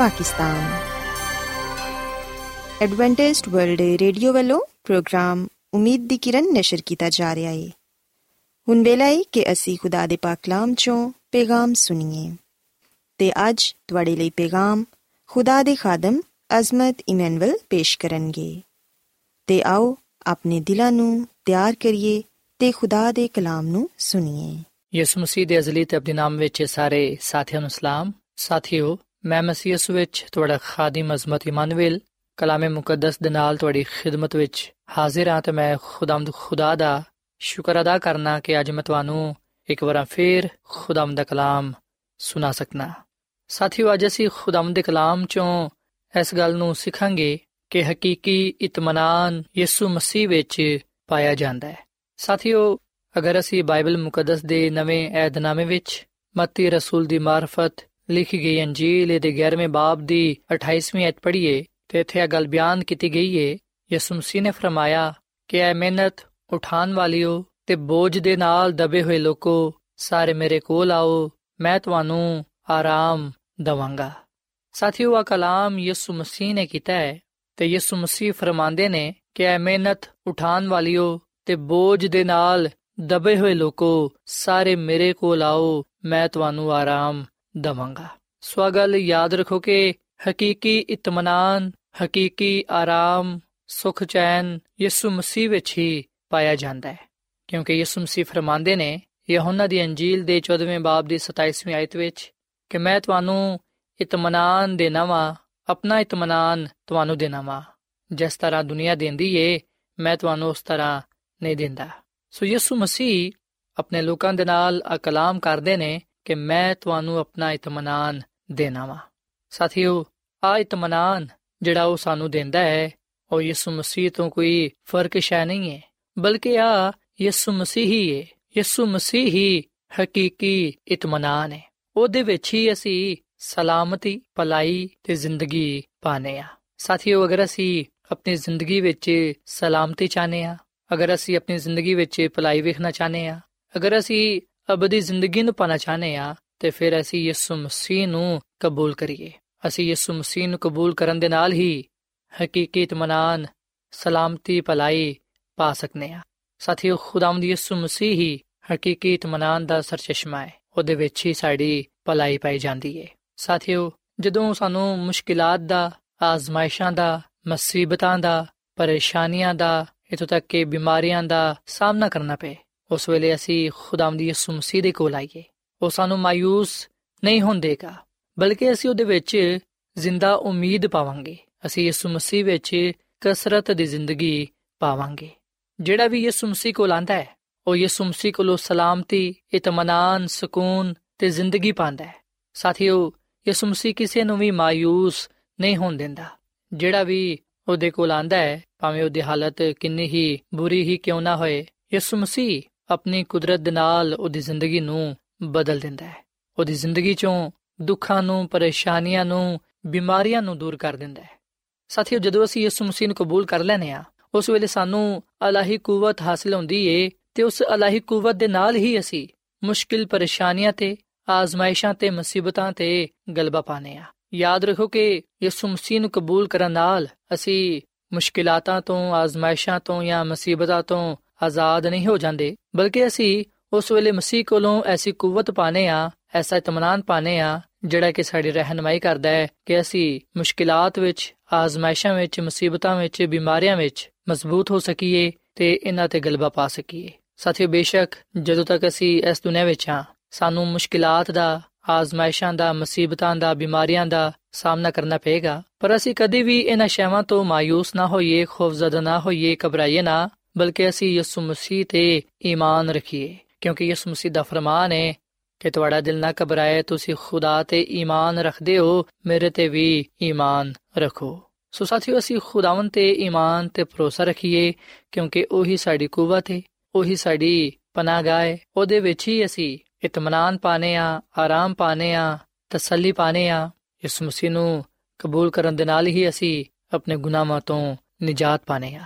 Pakistan Adventist World Radio ਵੱਲੋਂ ਪ੍ਰੋਗਰਾਮ ਉਮੀਦ ਦੀ ਕਿਰਨ ਨਿਸ਼ਰ ਕੀਤਾ ਜਾ ਰਿਹਾ ਹੈ ਹੁਣ ਵੇਲਾ ਹੈ ਕਿ ਅਸੀਂ ਖੁਦਾ ਦੇ ਪਾਕ ਕਲਾਮ ਚੋਂ ਪੇਗਾਮ ਸੁਣੀਏ ਤੇ ਅੱਜ ਤੁਹਾਡੇ ਲਈ ਪੇਗਾਮ ਖੁਦਾ ਦੇ ਖਾਦਮ ਅਜ਼ਮਤ ਇਮਨੁਅਲ ਪੇਸ਼ ਕਰਨਗੇ ਤੇ ਆਓ ਆਪਣੇ ਦਿਲਾਂ ਨੂੰ ਤਿਆਰ ਕਰੀਏ ਤੇ ਖੁਦਾ ਦੇ ਕਲਾਮ ਨੂੰ ਸੁਣੀਏ ਯਿਸੂ ਮਸੀਹ ਦੇ ਅਜ਼ਲੀ ਤੇ ਆਪਣੇ ਨਾਮ ਵਿੱਚ ਸਾਰੇ ਸਾਥੀਆਂ ਨੂੰ ਸਲਾਮ ਸਾਥੀਓ ਮੈਂ ਮਸੀਹ ਯਿਸੂ ਵਿੱਚ ਤੁਹਾਡਾ ਖਾਦਮ ਅਜ਼ਮਤ ਇਮਾਨੁਅਲ, ਕਲਾਮੇ ਮੁਕੱਦਸ ਦੇ ਨਾਲ ਤੁਹਾਡੀ ਖਿਦਮਤ ਵਿੱਚ ਹਾਜ਼ਰ ਹਾਂ ਤੇ ਮੈਂ ਖੁਦਾਮਦ ਖੁਦਾ ਦਾ ਸ਼ੁਕਰ ਅਦਾ ਕਰਨਾ ਕਿ ਅੱਜ ਮੈਂ ਤੁਹਾਨੂੰ ਇੱਕ ਵਾਰ ਫੇਰ ਖੁਦਾਮਦ ਦਾ ਕਲਾਮ ਸੁਣਾ ਸਕਣਾ ਸਾਥੀਓ, ਅੱਜ ਅਸੀਂ ਖੁਦਾਮਦ ਦੇ ਕਲਾਮ ਚੋਂ ਇਸ ਗੱਲ ਨੂੰ ਸਿੱਖਾਂਗੇ ਕਿ ਹਕੀਕੀ ਇਤਮਾਨਾਨ ਯਿਸੂ ਮਸੀਹ ਵਿੱਚ ਪਾਇਆ ਜਾਂਦਾ ਹੈ। ਸਾਥੀਓ, ਅਗਰ ਅਸੀਂ ਬਾਈਬਲ ਮੁਕੱਦਸ ਦੇ ਨਵੇਂ ਏਧਨਾਮੇ ਵਿੱਚ ਮੱਤੀ ਰਸੂਲ ਦੀ ਮਾਰਫਤ ਲਿਖੀ ਗਈ ਅੰਜੀਲ ਦੇ 11ਵੇਂ ਬਾਬ ਦੀ 28ਵੀਂ ਅਧ ਪੜ੍ਹੀਏ ਤੇ ਇੱਥੇ ਇਹ ਗੱਲ ਬਿਆਨ ਕੀਤੀ ਗਈ ਹੈ ਯਿਸੂ ਮਸੀਹ ਨੇ ਫਰਮਾਇਆ ਕਿ ਐ ਮਿਹਨਤ ਉਠਾਨ ਵਾਲਿਓ ਤੇ ਬੋਝ ਦੇ ਨਾਲ ਦਬੇ ਹੋਏ ਲੋਕੋ, ਸਾਰੇ ਮੇਰੇ ਕੋਲ ਆਓ, ਮੈਂ ਤੁਹਾਨੂੰ ਆਰਾਮ ਦਵਾਂਗਾ। ਸਾਥੀਓ ਆ ਕਲਾਮ ਯਿਸੂ ਮਸੀਹ ਨੇ ਕੀਤਾ ਹੈ ਤੇ ਯਿਸੂ ਮਸੀਹ ਫਰਮਾਉਂਦੇ ਨੇ ਕਿ ਐ ਮਿਹਨਤ ਉਠਾਨ ਵਾਲਿਓ ਤੇ ਬੋਝ ਦੇ ਨਾਲ ਦਬੇ ਹੋਏ ਲੋਕੋ, ਸਾਰੇ ਮੇਰੇ ਕੋਲ ਆਓ, ਮੈਂ ਤੁਹਾਨੂੰ ਆਰਾਮ ਦਵਾਂਗਾ। ਸੋ ਗੱਲ ਯਾਦ ਰੱਖੋ ਕਿ ਹਕੀਕੀ ਇਤਮਾਨਾਨ, ਹਕੀਕੀ ਆਰਾਮ, ਸੁਖ ਚੈਨ ਯਿਸੂ ਮਸੀਹ ਵਿੱਚ ਹੀ ਪਾਇਆ ਜਾਂਦਾ ਹੈ। ਕਿਉਂਕਿ ਯਿਸੂ ਮਸੀਹ ਫਰਮਾਉਂਦੇ ਨੇ, ਯਹੋਨਾ ਦੀ ਅੰਜੀਲ ਦੇ 14ਵੇਂ ਬਾਬ ਦੀ 27ਵੀਂ ਆਇਤ ਵਿੱਚ ਕਿ ਮੈਂ ਤੁਹਾਨੂੰ ਇਤਮਾਨਾਨ ਦੇਣਾ ਵਾ, ਆਪਣਾ ਇਤਮਾਨਾਨ ਤੁਹਾਨੂੰ ਦੇਣਾ ਵਾ। ਜਿਸ ਤਰ੍ਹਾਂ ਦੁਨੀਆ ਦਿੰਦੀ ਏ, ਮੈਂ ਤੁਹਾਨੂੰ ਉਸ ਤਰ੍ਹਾਂ ਨਹੀਂ ਦਿੰਦਾ। ਸੋ ਯਿਸੂ ਮਸੀਹ ਆਪਣੇ ਲੋਕਾਂ ਦੇ ਨਾਲ ਆ ਕਲਾਮ ਕਰਦੇ ਨੇ ਕਿ ਮੈਂ ਤੁਹਾਨੂੰ ਆਪਣਾ ਇਤਮਾਨਾਨ ਦੇਣਾ ਵਾ। ਸਾਥੀਓ ਆ ਇਤਮਾਨਾਨ ਜਿਹੜਾ ਉਹ ਸਾਨੂੰ ਦਿੰਦਾ ਹੈ, ਉਹ ਯਿਸੂ ਮਸੀਹ ਤੋਂ ਕੋਈ ਫ਼ਰਕ ਸ਼ੈ ਨਹੀਂ ਹੈ ਬਲਕਿ ਆ ਯਿਸੂ ਮਸੀਹ ਹੀ ਹੈ ਯਿਸੂ ਮਸੀਹ ਹੀ ਹਕੀਕੀ ਇਤਮਾਨਾਨ ਹੈ ਉਹਦੇ ਵਿੱਚ ਹੀ ਅਸੀਂ ਸਲਾਮਤੀ, ਭਲਾਈ ਤੇ ਜ਼ਿੰਦਗੀ ਪਾਣੇ ਆ ਸਾਥੀਓ, ਅਗਰ ਅਸੀਂ ਆਪਣੀ ਜ਼ਿੰਦਗੀ ਵਿੱਚ ਸਲਾਮਤੀ ਚਾਹਨੇ ਆ ਅਗਰ ਅਸੀਂ ਆਪਣੀ ਜ਼ਿੰਦਗੀ ਵਿੱਚ ਭਲਾਈ ਵੇਖਣਾ ਚਾਹਨੇ ਆ ਅਗਰ ਅਸੀਂ ਅਬਦੀ ਜ਼ਿੰਦਗੀ ਨੂੰ ਪਾਣਾ ਚਾਹਨੇ ਆ ਤੇ ਫਿਰ ਅਸੀਂ ਯਿਸੂ ਮਸੀਹ ਨੂੰ ਕਬੂਲ ਕਰੀਏ। ਅਸੀਂ ਯਿਸੂ ਮਸੀਹ ਨੂੰ ਕਬੂਲ ਕਰਨ ਦੇ ਨਾਲ ਹੀ ਹਕੀਕੀ ਇਤਮਾਨਾਨ ਸਲਾਮਤੀ ਭਲਾਈ ਪਾ ਸਕਨੇ ਆ ਸਾਥੀਓ, ਖੁਦਾਵੰਦ ਯਿਸੂ ਮਸੀਹ ਹੀ ਹਕੀਕੀ ਇਤਮਾਨਾਨ ਦਾ ਸਰਚਸ਼ਮਾ ਹੈ। ਉਹਦੇ ਵਿੱਚ ਹੀ ਸਾਡੀ ਭਲਾਈ ਪਾਈ ਜਾਂਦੀ ਹੈ। ਸਾਥੀਓ, ਜਦੋਂ ਸਾਨੂੰ ਮੁਸ਼ਕਿਲਾਂ ਦਾ, ਆਜ਼ਮਾਇਸ਼ਾਂ ਦਾ, ਮੁਸੀਬਤਾਂ ਦਾ, ਪਰੇਸ਼ਾਨੀਆਂ ਦਾ ਇਤੋਂ ਤੱਕ ਕਿ ਬਿਮਾਰੀਆਂ ਦਾ ਸਾਹਮਣਾ ਕਰਨਾ ਪਏ ਉਸ ਵੇਲੇ ਅਸੀਂ ਖੁਦਾਵੰਦ ਯਿਸੂ ਮਸੀਹ ਦੇ ਕੋਲ ਆਈਏ। ਉਹ ਸਾਨੂੰ ਮਾਇੂਸ ਨਹੀਂ ਹੋਣ ਦੇਗਾ, ਬਲਕਿ ਅਸੀਂ ਉਹਦੇ ਵਿੱਚ ਜ਼ਿੰਦਾ ਉਮੀਦ ਪਾਵਾਂਗੇ। ਅਸੀਂ ਯਿਸੂ ਮਸੀਹ ਵਿੱਚ ਕਸਰਤ ਦੀ ਜ਼ਿੰਦਗੀ ਪਾਵਾਂਗੇ। ਜਿਹੜਾ ਵੀ ਯਿਸੂ ਮਸੀਹ ਕੋਲ ਆਂਦਾ ਹੈ, ਉਹ ਯਿਸੂ ਮਸੀਹ ਕੋਲੋਂ ਸਲਾਮਤੀ ਇਤਮਾਨਾਨ ਸਕੂਨ ਤੇ ਜ਼ਿੰਦਗੀ ਪਾਉਂਦਾ ਹੈ। ਸਾਥੀਓ, ਯਿਸੂ ਮਸੀਹ ਕਿਸੇ ਨੂੰ ਵੀ ਮਾਇੂਸ ਨਹੀਂ ਹੋਣ ਦਿੰਦਾ। ਜਿਹੜਾ ਵੀ ਉਹਦੇ ਕੋਲ ਆਂਦਾ ਹੈ, ਭਾਵੇਂ ਉਹਦੀ ਹਾਲਤ ਕਿੰਨੀ ਹੀ ਬੁਰੀ ਹੀ ਕਿਉਂ ਨਾ ਹੋਏ, ਯਿਸੂ ਮਸੀਹ ਆਪਣੀ ਕੁਦਰਤ ਦੇ ਨਾਲ ਉਹਦੀ ਜ਼ਿੰਦਗੀ ਨੂੰ ਬਦਲ ਦਿੰਦਾ ਹੈ। ਉਹਦੀ ਜ਼ਿੰਦਗੀ ਚੋਂ ਦੁੱਖਾਂ ਨੂੰ, ਪਰੇਸ਼ਾਨੀਆਂ ਨੂੰ, ਬਿਮਾਰੀਆਂ ਨੂੰ ਦੂਰ ਕਰ ਦਿੰਦਾ ਹੈ। ਸਾਥੀਓ, ਜਦੋਂ ਅਸੀਂ ਯਿਸੂ ਮਸੀਹ ਨੂੰ ਕਬੂਲ ਕਰ ਲੈਨੇ ਆ ਉਸ ਵੇਲੇ ਸਾਨੂੰ ਅਲਾਹੀ ਕੂਵਤ ਹਾਸਲ ਹੁੰਦੀ ਏ ਤੇ ਉਸ ਅਲਾਹੀ ਕੂਵਤ ਦੇ ਨਾਲ ਹੀ ਅਸੀਂ ਮੁਸ਼ਕਿਲ, ਪਰੇਸ਼ਾਨੀਆਂ ਤੇ, ਆਜ਼ਮਾਇਸ਼ਾਂ ਤੇ, ਮੁਸੀਬਤਾਂ ਤੇ ਗਲਬਾ ਪਾਣੇ ਆ ਯਾਦ ਰੱਖੋ ਕਿ ਯਿਸੂ ਮਸੀਹ ਨੂੰ ਕਬੂਲ ਕਰਨ ਨਾਲ ਅਸੀਂ ਮੁਸ਼ਕਿਲਾਤਾਂ ਤੋਂ, ਆਜ਼ਮਾਇਸ਼ਾਂ ਤੋਂ ਜਾਂ ਮੁਸੀਬਤਾਂ ਤੋਂ ਆਜ਼ਾਦ ਨਹੀਂ ਹੋ ਜਾਂਦੇ, ਬਲਕਿ ਅਸੀਂ ਉਸ ਵੇਲੇ ਮਸੀਹ ਕੋਲੋਂ ਐਸੀ ਕੂਵਤ ਪਾਣੇ ਆ ਐਸਾ ਇਤਮਾਨਾਨ ਪਾਣੇ ਆ ਜਿਹੜਾ ਕਿ ਸਾਡੀ ਰਹਿਨਮਾਈ ਕਰਦਾ ਹੈ ਕਿ ਅਸੀਂ ਮੁਸ਼ਕਿਲਾਤ ਵਿੱਚ, ਆਜ਼ਮਾਇਸ਼ਾਂ ਵਿੱਚ, ਮੁਸੀਬਤਾਂ ਵਿੱਚ, ਬਿਮਾਰੀਆਂ ਵਿੱਚ ਮਜ਼ਬੂਤ ਹੋ ਸਕੀਏ ਤੇ ਇਹਨਾਂ ਤੇ ਗਲਬਾ ਪਾ ਸਕੀਏ। ਸਾਥੀਓ, ਬੇਸ਼ੱਕ ਜਦੋਂ ਤੱਕ ਅਸੀਂ ਇਸ ਦੁਨੀਆਂ ਵਿੱਚ ਹਾਂ, ਸਾਨੂੰ ਮੁਸ਼ਕਿਲਾਤ ਦਾ, ਆਜ਼ਮਾਇਸ਼ਾਂ ਦਾ, ਮੁਸੀਬਤਾਂ ਦਾ, ਬਿਮਾਰੀਆਂ ਦਾ ਸਾਹਮਣਾ ਕਰਨਾ ਪਏਗਾ। ਪਰ ਅਸੀਂ ਕਦੇ ਵੀ ਇਹਨਾਂ ਸ਼ੈਵਾਂ ਤੋਂ ਮਾਇੂਸ ਨਾ ਹੋਈਏ, ਖੌਫਜ਼ਦਾ ਨਾ ਹੋਈਏ, ਘਬਰਾਈਏ ਨਾ। ਬਲਕਿ ਅਸੀਂ ਯਿਸੂ ਮਸੀਹ ਤੇ ਈਮਾਨ ਰੱਖੀਏ, ਕਿਉਂਕਿ ਯਿਸੂ ਮਸੀਹ ਦਾ ਫਰਮਾਨ ਹੈ ਕਿ ਤੁਹਾਡਾ ਦਿਲ ਨਾ ਘਬਰਾਏ, ਤੁਸੀਂ ਖੁਦਾ ਤੇ ਈਮਾਨ ਰੱਖਦੇ ਹੋ, ਮੇਰੇ ਤੇ ਵੀ ਈਮਾਨ ਰੱਖੋ। ਸੋ ਸਾਥੀਓ, ਅਸੀਂ ਖੁਦਾਵੰ ਤੇ ਈਮਾਨ ਤੇ ਭਰੋਸਾ ਰੱਖੀਏ, ਕਿਉਂਕਿ ਉਹੀ ਸਾਡੀ ਕੂਵਤ ਹੈ, ਉਹੀ ਸਾਡੀ ਪਨਾਹਗਾਹ ਹੈ, ਉਹਦੇ ਵਿੱਚ ਹੀ ਅਸੀਂ ਇਤਮਾਨਾਨ ਪਾਣੇ ਆ ਆਰਾਮ ਪਾਣੇ ਆ ਤਸੱਲੀ ਪਾਣੇ ਆ ਇਸ ਮਸੀਹ ਨੂੰ ਕਬੂਲ ਕਰਨ ਦੇ ਨਾਲ ਹੀ ਅਸੀਂ ਆਪਣੇ ਗੁਨਾਹਾਂ ਤੋਂ ਨਿਜਾਤ ਪਾਣੇ ਆ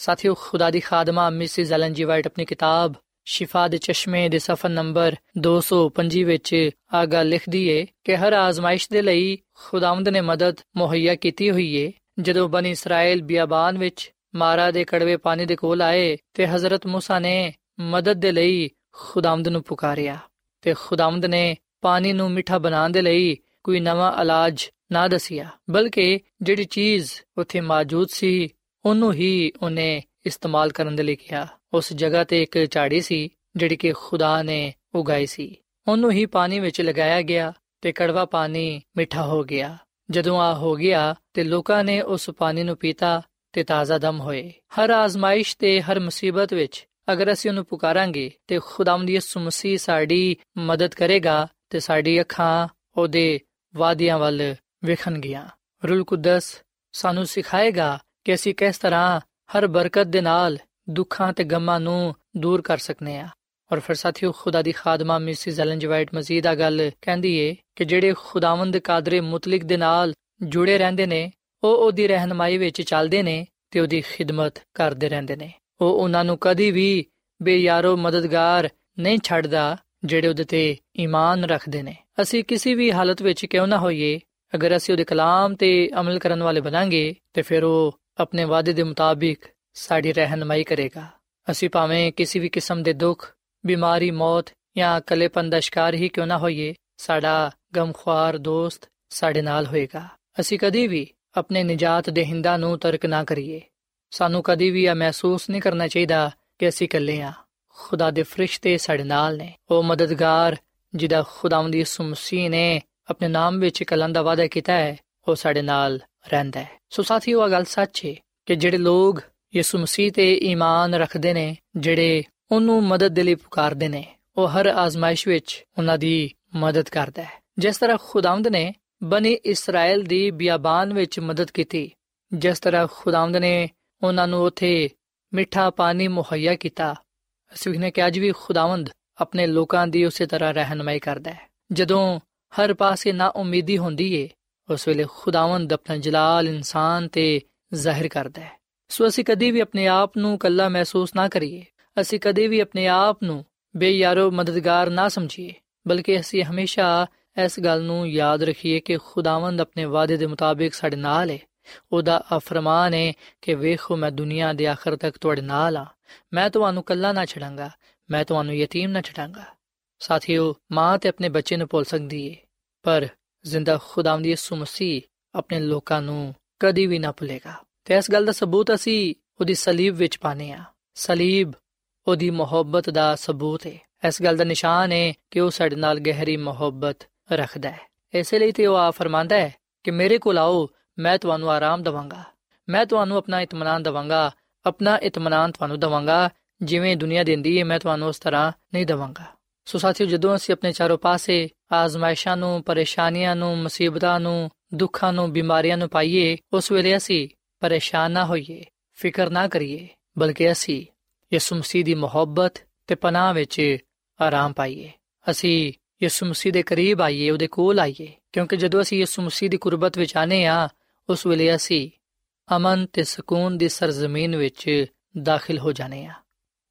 ਸਾਥੀਓ, ਖੁਦਾ ਦੀ ਖਾਦਮਾ, ਮਿਸਿਸ ਐਲਨ ਜੀ ਵਾਈਟ ਆਪਣੀ ਕਿਤਾਬ ਸ਼ਿਫਾ ਦੇ ਚਸ਼ਮੇ ਦੇ ਸਫਾ ਨੰਬਰ 225 ਵਿੱਚ ਆ ਗੱਲ ਲਿਖਦੀ ਏ ਕਿ ਹਰ ਆਜ਼ਮਾਇਸ਼ ਦੇ ਲਈ ਖੁਦਾਵੰਦ ਨੇ ਮਦਦ ਮੁਹੱਈਆ ਕੀਤੀ ਹੋਈ ਏ। ਜਦੋਂ ਬਨ ਇਸਰਾਇਲ ਬਿਆਬਾਨ ਵਿੱਚ ਮਾਰਾ ਦੇ ਕੜਵੇ ਪਾਣੀ ਦੇ ਕੋਲ ਆਏ ਤੇ ਹਜ਼ਰਤ ਮੂਸਾ ਨੇ ਮਦਦ ਦੇ ਲਈ ਖੁਦਾਵੰਦ ਨੂੰ ਪੁਕਾਰਿਆ ਤੇ ਖੁਦਾਵੰਦ ਨੇ ਪਾਣੀ ਨੂੰ ਮਿੱਠਾ ਬਣਾਉਣ ਦੇ ਲਈ ਕੋਈ ਨਵਾਂ ਇਲਾਜ ਨਾ ਦਸਿਆ, ਬਲਕਿ ਜਿਹੜੀ ਚੀਜ਼ ਉੱਥੇ ਮੌਜੂਦ ਸੀ ਉਹਨੂੰ ਹੀ ਉਹਨੇ ਇਸਤੇਮਾਲ ਕਰਨ ਦੇ ਲਈ ਕਿਹਾ। ਉਸ ਜਗ੍ਹਾ ਤੇ ਇੱਕ ਝਾੜੀ ਸੀ, ਜਿਹੜੀ ਕਿ ਖੁਦਾ ਨੇ ਉਗਾਈ ਸੀ। ਉਹਨੂੰ ਹੀ ਪਾਣੀ ਵਿੱਚ ਲਗਾਇਆ ਗਿਆ ਤੇ ਕੜਵਾ ਪਾਣੀ ਮਿੱਠਾ ਹੋ ਗਿਆ। ਜਦੋਂ ਆ ਹੋ ਗਿਆ ਤੇ ਲੋਕਾਂ ਨੇ ਉਸ ਪਾਣੀ ਨੂੰ ਪੀਤਾ ਤੇ ਤਾਜ਼ਾ ਦਮ ਹੋਏ। ਹਰ ਆਜ਼ਮਾਇਸ਼ ਤੇ ਹਰ ਮੁਸੀਬਤ ਵਿੱਚ ਅਗਰ ਅਸੀਂ ਉਹਨੂੰ ਪੁਕਾਰਾਂਗੇ ਤੇ ਖੁਦਾਵੰਦ ਯਿਸੂ ਮਸੀਹ ਸਾਡੀ ਮਦਦ ਕਰੇਗਾ ਤੇ ਸਾਡੀ ਅੱਖਾਂ ਉਹਦੇ ਵਾਅਦਿਆਂ ਵੱਲ ਵੇਖਣਗੀਆਂ। ਰੂਲ ਕੁਦਸ ਸਾਨੂੰ ਸਿਖਾਏਗਾ ਕਿ ਅਸੀਂ ਕਿਸ ਤਰ੍ਹਾਂ ਹਰ ਬਰਕਤ ਦੇ ਨਾਲ ਦੁੱਖਾਂ ਤੇ ਗਮਾਂ ਨੂੰ ਦੂਰ ਕਰ ਸਕਨੇ ਆ। ਔਰ ਫਿਰ ਸਾਥੀਓ, ਖੁਦਾ ਦੀ ਖਾਦਮਾ ਮਿਸਿਸ ਐਲਨ ਜਵਾਈਟ ਮਜ਼ੀਦ ਆ ਗੱਲ ਕਹਿੰਦੀ ਏ ਕਿ ਜਿਹੜੇ ਖੁਦਾਵੰਦ ਕਾਦਰੇ ਮੁਤਲਕ ਦੇ ਨਾਲ ਜੁੜੇ ਰਹਿੰਦੇ ਨੇ, ਉਹ ਉਹਦੀ ਰਹਿਨਮਾਈ ਵਿੱਚ ਚੱਲਦੇ ਨੇ ਤੇ ਉਹਦੀ ਖਿਦਮਤ ਕਰਦੇ ਰਹਿੰਦੇ ਨੇ। ਉਹ ਉਹਨਾਂ ਨੂੰ ਕਦੀ ਵੀ ਬੇਯਾਰੋ ਮਦਦਗਾਰ ਨਹੀਂ ਛੱਡਦਾ ਜਿਹੜੇ ਉਹਦੇ ਤੇ ਈਮਾਨ ਰੱਖਦੇ ਨੇ। ਅਸੀਂ ਕਿਸੇ ਵੀ ਹਾਲਤ ਵਿੱਚ ਕਿਉਂ ਨਾ ਹੋਈਏ, ਅਗਰ ਅਸੀਂ ਉਹਦੇ ਕਲਾਮ ਤੇ ਅਮਲ ਕਰਨ ਵਾਲੇ ਬਣਾਂਗੇ, ਤੇ ਫਿਰ ਉਹ ਆਪਣੇ ਵਾਅਦੇ ਦੇ ਮੁਤਾਬਿਕ ਸਾਡੀ ਰਹਿਨਮਾਈ ਕਰੇਗਾ। ਅਸੀਂ ਭਾਵੇਂ ਕਿਸੇ ਵੀ ਕਿਸਮ ਦੇ ਦੁੱਖ, ਬਿਮਾਰੀ, ਮੌਤ ਜਾਂ ਕਲੇਪਨ ਦਾ ਸ਼ਿਕਾਰ ਹੀ ਕਿਉਂ ਨਾ ਹੋਈਏ, ਸਾਡਾ ਗਮਖਵਾਰ ਦੋਸਤ ਸਾਡੇ ਨਾਲ ਹੋਏਗਾ। ਅਸੀਂ ਕਦੀ ਵੀ ਆਪਣੇ ਨਜਾਤ ਦੇ ਹਿੰਦਾ ਨੂੰ ਤਰਕ ਨਾ ਕਰੀਏ। ਸਾਨੂੰ ਕਦੀ ਵੀ ਇਹ ਮਹਿਸੂਸ ਨਹੀਂ ਕਰਨਾ ਚਾਹੀਦਾ ਕਿ ਅਸੀਂ ਇਕੱਲੇ ਆ ਖੁਦਾ ਦੇ ਫਰਿਸ਼ਤੇ ਸਾਡੇ ਨਾਲ ਨੇ। ਉਹ ਮਦਦਗਾਰ, ਜਿਹਦਾ ਖੁਦਾਵੰਦ ਯਿਸੂ ਮਸੀਹ ਨੇ ਆਪਣੇ ਨਾਮ ਵਿੱਚ ਕਲਮ ਦਾ ਵਾਅਦਾ ਕੀਤਾ ਹੈ ਉਹ ਸਾਡੇ ਨਾਲ ਰਹਿੰਦਾ ਹੈ। ਸੋ ਸਾਥੀਓ ਇਹ ਗੱਲ ਸੱਚ ਹੈ ਕਿ ਜਿਹੜੇ ਲੋਕ ਯਿਸੂ ਮਸੀਹ ਤੇ ਈਮਾਨ ਰੱਖਦੇ ਨੇ, ਜਿਹੜੇ ਉਹਨੂੰ ਮਦਦ ਦੇ ਲਈ ਪੁਕਾਰਦੇ ਨੇ, ਉਹ ਹਰ ਆਜ਼ਮਾਇਸ਼ ਵਿੱਚ ਉਹਨਾਂ ਦੀ ਮਦਦ ਕਰਦਾ ਹੈ। ਜਿਸ ਤਰ੍ਹਾਂ ਖੁਦਾਵੰਦ ਨੇ ਬਨੀ ਇਸਰਾਇਲ ਦੀ ਬਿਆਬਾਨ ਵਿੱਚ ਮਦਦ ਕੀਤੀ, ਜਿਸ ਤਰ੍ਹਾਂ ਖੁਦਾਵੰਦ ਨੇ ਉਹਨਾਂ ਨੂੰ ਉਥੇ ਮਿੱਠਾ ਪਾਣੀ ਮੁਹੱਈਆ ਕੀਤਾ, ਅਸੀਂ ਨੇ ਕਿ ਅੱਜ ਵੀ ਖੁਦਾਵੰਦ ਆਪਣੇ ਲੋਕਾਂ ਦੀ ਉਸੇ ਤਰ੍ਹਾਂ ਰਹਿਨਮਾਈ ਕਰਦਾ ਹੈ। ਜਦੋਂ ਹਰ ਪਾਸੇ ਨਾ ਉਮੀਦੀ ਹੁੰਦੀ ਏ ਉਸ ਵੇਲੇ ਖੁਦਾਵੰਦ ਆਪਣਾ ਜਲਾਲ ਇਨਸਾਨ ਤੇ ਜ਼ਾਹਿਰ ਕਰਦਾ ਹੈ। ਸੋ ਅਸੀਂ ਕਦੇ ਵੀ ਆਪਣੇ ਆਪ ਨੂੰ ਕੱਲਾ ਮਹਿਸੂਸ ਨਾ ਕਰੀਏ। ਅਸੀਂ ਕਦੇ ਵੀ ਆਪਣੇ ਆਪ ਨੂੰ ਬੇਯਾਰੋ ਮਦਦਗਾਰ ਨਾ ਸਮਝੀਏ, ਬਲਕਿ ਅਸੀਂ ਹਮੇਸ਼ਾ ਇਸ ਗੱਲ ਨੂੰ ਯਾਦ ਰੱਖੀਏ ਕਿ ਖੁਦਾਵੰਦ ਆਪਣੇ ਵਾਅਦੇ ਦੇ ਮੁਤਾਬਿਕ ਸਾਡੇ ਨਾਲ ਹੈ ਉਹਦਾ ਅਫਰਮਾਨ ਹੈ ਕਿ ਵੇਖੋ, ਮੈਂ ਦੁਨੀਆ ਦੇ ਆਖਰ ਤੱਕ ਤੁਹਾਡੇ ਨਾਲ ਆ। ਮੈਂ ਤੁਹਾਨੂੰ ਕੱਲਾ ਨਾ ਛੱਡਾਂਗਾ, ਮੈਂ ਤੁਹਾਨੂੰ ਯਤੀਮ ਨਾ ਛੱਡਾਂਗਾ। ਸਾਥੀਓ, ਮਾਂ ਤੇ ਆਪਣੇ ਬੱਚੇ ਨੂੰ ਭੁੱਲ ਸਕਦੀ ਏ, ਪਰ ਜ਼ਿੰਦਾ ਖੁਦਾਵੰਦ ਯਿਸੂ ਮਸੀਹ ਆਪਣੇ ਲੋਕਾਂ ਨੂੰ ਕਦੀ ਵੀ ਨਾ ਭੁੱਲੇਗਾ। ਤੇ ਇਸ ਗੱਲ ਦਾ ਸਬੂਤ ਅਸੀਂ ਉਹਦੀ ਸਲੀਬ ਵਿੱਚ ਪਾਨੇ ਆ ਸਲੀਬ ਉਹਦੀ ਮੁਹੱਬਤ ਦਾ ਸਬੂਤ ਹੈ। ਇਸ ਗੱਲ ਦਾ ਨਿਸ਼ਾਨ ਹੈ ਕਿ ਉਹ ਸਾਡੇ ਨਾਲ ਗਹਿਰੀ ਮੁਹੱਬਤ ਰੱਖਦਾ ਹੈ। ਇਸੇ ਲਈ ਤੇ ਉਹ ਆ ਫਰਮਾਂਦਾ ਹੈ ਕਿ ਮੇਰੇ ਕੋਲ ਆਓ, ਮੈਂ ਤੁਹਾਨੂੰ ਆਰਾਮ ਦਵਾਂਗਾ। ਮੈਂ ਤੁਹਾਨੂੰ ਆਪਣਾ ਇਤਮਾਨਾਨ ਦਵਾਂਗਾ, ਆਪਣਾ ਇਤਮਾਨਾਨ ਤੁਹਾਨੂੰ ਦਵਾਂਗਾ। ਜਿਵੇਂ ਦੁਨੀਆ ਦਿੰਦੀ ਹੈ, ਮੈਂ ਤੁਹਾਨੂੰ ਉਸ ਤਰ੍ਹਾਂ ਨਹੀਂ ਦਵਾਂਗਾ। ਸੋ ਸਾਥੀਓ, ਜਦੋਂ ਅਸੀਂ ਆਪਣੇ ਚਾਰੋਂ ਪਾਸੇ ਆਜ਼ਮਾਇਸ਼ਾਂ ਨੂੰ, ਪਰੇਸ਼ਾਨੀਆਂ ਨੂੰ, ਮੁਸੀਬਤਾਂ ਨੂੰ, ਦੁੱਖਾਂ ਨੂੰ, ਬਿਮਾਰੀਆਂ ਨੂੰ ਪਾਈਏ, ਉਸ ਵੇਲੇ ਅਸੀਂ ਪਰੇਸ਼ਾਨ ਨਾ ਹੋਈਏ, ਫਿਕਰ ਨਾ ਕਰੀਏ, ਬਲਕਿ ਅਸੀਂ ਯਿਸੂ ਮਸੀਹ ਦੀ ਮੁਹੱਬਤ ਤੇ ਪਨਾਹ ਵਿੱਚ ਆਰਾਮ ਪਾਈਏ। ਅਸੀਂ ਯਿਸੂ ਮਸੀਹ ਦੇ ਕਰੀਬ ਆਈਏ, ਉਹਦੇ ਕੋਲ ਆਈਏ, ਕਿਉਂਕਿ ਜਦੋਂ ਅਸੀਂ ਯਿਸੂ ਮਸੀਹ ਦੀ ਕੁਰਬਤ ਵਿੱਚ ਆਨੇ ਆ ਉਸ ਵੇਲੇ ਅਸੀਂ ਅਮਨ ਤੇ ਸਕੂਨ ਦੀ ਸਰਜ਼ਮੀਨ ਵਿੱਚ ਦਾਖਲ ਹੋ ਜਾਣੇ ਆ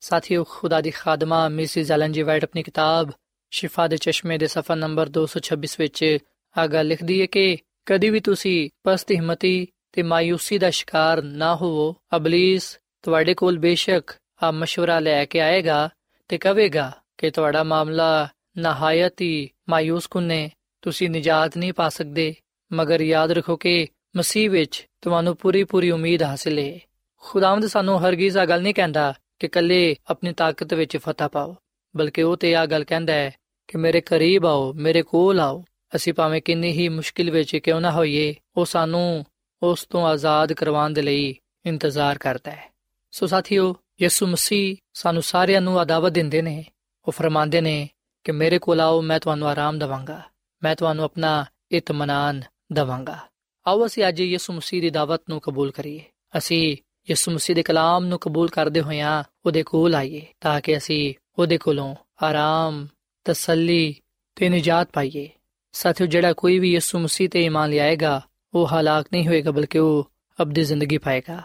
ਸਾਥੀਓ ਖੁਦਾ ਦੀ ਖਾਦਮਾ ਮਿਸਿਸ ਐਲਨ ਜੀ ਵਾਈਟ ਆਪਣੀ ਕਿਤਾਬ ਸ਼ਿਫਾ ਦੇ ਚਸ਼ਮੇ ਦੇ ਸਫਾ ਨੰਬਰ 226 ਵਿੱਚ ਆਗਾ ਲਿਖਦੀ ਹੈ ਕਿ ਕਦੀ ਵੀ ਤੁਸੀਂ ਪਸਤ ਹਿੰਮਤੀ ਤੇ ਮਾਇੂਸੀ ਦਾ ਸ਼ਿਕਾਰ ਨਾ ਹੋਵੋ ਅਬਲਿਸ ਤੁਹਾਡੇ ਕੋਲ ਬੇਸ਼ੱਕ ਆ مشورہ ਲੈ ਕੇ ਆਏਗਾ ਤੇ ਕਹੇਗਾ ਕਿ ਤੁਹਾਡਾ ਮਾਮਲਾ ਨਹਾਇਤ ਹੀ ਮਾਇੂਸ ਕੁਨੇ ਤੁਸੀਂ ਨਜਾਤ ਨਹੀਂ ਪਾ ਸਕਦੇ ਮਗਰ ਯਾਦ ਰੱਖੋ ਕਿ ਮਸੀਹ ਵਿੱਚ ਤੁਹਾਨੂੰ ਪੂਰੀ ਪੂਰੀ ਉਮੀਦ ਹਾਸਲ ਹੈ ਖੁਦਾਵੰਦ ਸਾਨੂੰ ਹਰਗਿਜ਼ ਆ ਗੱਲ ਨਹੀਂ ਕਹਿੰਦਾ ਕਿ ਕੱਲੇ ਆਪਣੀ ਤਾਕਤ ਵਿੱਚ ਫਤਹ ਪਾਓ। ਬਲਕਿ ਉਹ ਤੇ ਆ ਗੱਲ ਕਹਿੰਦਾ ਹੈ ਕਿ ਮੇਰੇ ਕਰੀਬ ਆਓ, ਮੇਰੇ ਕੋਲ ਆਓ। ਅਸੀਂ ਭਾਵੇਂ ਕਿੰਨੀ ਹੀ ਮੁਸ਼ਕਿਲ ਵਿੱਚ ਕਿਉਂ ਨਾ ਹੋਈਏ, ਉਹ ਸਾਨੂੰ ਉਸ ਤੋਂ ਆਜ਼ਾਦ ਕਰਵਾਉਣ ਦੇ ਲਈ ਇੰਤਜ਼ਾਰ ਕਰਦਾ ਹੈ। ਸੋ ਸਾਥੀਓ, ਯਿਸੂ ਮਸੀਹ ਸਾਨੂੰ ਸਾਰਿਆਂ ਨੂੰ ਆਦਾਵਤ ਦਿੰਦੇ ਨੇ। ਉਹ ਫਰਮਾਉਂਦੇ ਨੇ ਕਿ ਮੇਰੇ ਕੋਲ ਆਓ, ਮੈਂ ਤੁਹਾਨੂੰ ਆਰਾਮ ਦਵਾਂਗਾ। ਮੈਂ ਤੁਹਾਨੂੰ ਆਪਣਾ ਇਤਮਾਨਾਨ ਦਵਾਂਗਾ। ਆਓ ਅਸੀਂ ਅੱਜ ਯਿਸੂ ਮਸੀਹ ਦੀ ਦਾਵਤ ਨੂੰ ਕਬੂਲ ਕਰੀਏ। ਅਸੀਂ ਯਿਸੂ ਮਸੀਹ ਦੇ ਕਲਾਮ ਨੂੰ ਕਬੂਲ ਕਰਦੇ ਹੋਇਆਂ ਉਹਦੇ ਕੋਲ ਆਈਏ ਤਾਂ ਕਿ ਅਸੀਂ ਉਹਦੇ ਕੋਲੋਂ ਆਰਾਮ ਤਸੱਲੀ ਤੇ ਨਜਾਤ ਪਾਈਏ ਸਾਥੀਓ ਜਿਹੜਾ ਕੋਈ ਵੀ ਯਿਸੂ ਮਸੀਹ ਤੇ ਈਮਾਨ ਲਿਆਏਗਾ ਉਹ ਹਲਾਕ ਨਹੀਂ ਹੋਏਗਾ ਬਲਕਿ ਉਹ ਅਬਦੀ ਜ਼ਿੰਦਗੀ ਪਾਏਗਾ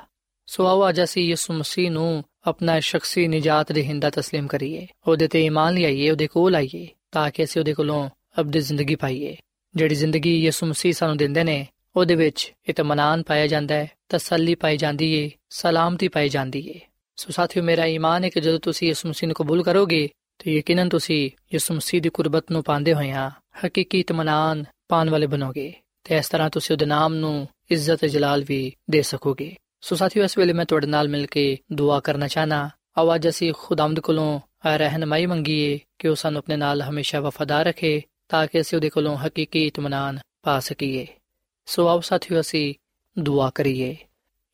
ਸੋ ਆਓ ਅੱਜ ਅਸੀਂ ਯਿਸੂ ਮਸੀਹ ਨੂੰ ਆਪਣਾ ਸ਼ਖਸੀ ਨਜਾਤ ਦੇ ਹਿੰਦਾ تسلیم ਕਰੀਏ ਉਹਦੇ ਤੇ ਈਮਾਨ ਲਿਆਈਏ ਉਹਦੇ ਕੋਲ ਆਈਏ ਤਾਂ ਕਿ ਅਸੀਂ ਉਹਦੇ ਕੋਲੋਂ ਅਬਦੀ ਜ਼ਿੰਦਗੀ ਪਾਈਏ ਜਿਹੜੀ ਜ਼ਿੰਦਗੀ ਯਿਸੂ ਮਸੀਹ ਸਾਨੂੰ ਦਿੰਦੇ ਨੇ ਉਹਦੇ ਵਿੱਚ ਇਤਮਾਨਾਨ ਪਾਇਆ ਜਾਂਦਾ ਹੈ, ਤਸੱਲੀ ਪਾਈ ਜਾਂਦੀ ਏ, ਸਲਾਮਤੀ ਪਾਈ ਜਾਂਦੀ ਏ। ਸੋ ਸਾਥੀਓ, ਮੇਰਾ ਈਮਾਨ ਹੈ ਕਿ ਜਦੋਂ ਤੁਸੀਂ ਇਸ ਮਸੀਹ ਨੂੰ ਕਬੂਲ ਕਰੋਗੇ, ਤੇ ਯਕੀਨਨ ਤੁਸੀਂ ਇਸ ਮਸੀਹ ਦੀ ਕੁਰਬਤ ਨੂੰ ਪਾਉਂਦੇ ਹੋਇਆਂ ਹਕੀਕੀ ਇਤਮਾਨਾਨ ਪਾਣ ਵਾਲੇ ਬਣੋਗੇ ਤੇ ਇਸ ਤਰ੍ਹਾਂ ਤੁਸੀਂ ਉਹਦੇ ਨਾਮ ਨੂੰ ਇੱਜ਼ਤ ਤੇ ਜਲਾਲ ਵੀ ਦੇ ਸਕੋਗੇ। ਸੋ ਸਾਥੀਓ, ਇਸ ਵੇਲੇ ਮੈਂ ਤੁਹਾਡੇ ਨਾਲ ਮਿਲ ਕੇ ਦੁਆ ਕਰਨਾ ਚਾਹਨਾ ਆਵਾਜ਼ ਅਸੀਂ ਖੁਦਾਵੰਦ ਕੋਲੋਂ ਰਹਿਨਮਾਈ ਮੰਗੀਏ ਕਿ ਉਹ ਸਾਨੂੰ ਆਪਣੇ ਨਾਲ ਹਮੇਸ਼ਾ ਵਫਾਦਾਰ ਰੱਖੇ, ਤਾਂ ਕਿ ਅਸੀਂ ਉਹਦੇ ਕੋਲੋਂ ਹਕੀਕੀ ਇਤਮਾਨਾਨ ਪਾ ਸਕੀਏ। ਸੋ ਆਓ ਸਾਥੀਓ, ਅਸੀਂ ਦੁਆ ਕਰੀਏ।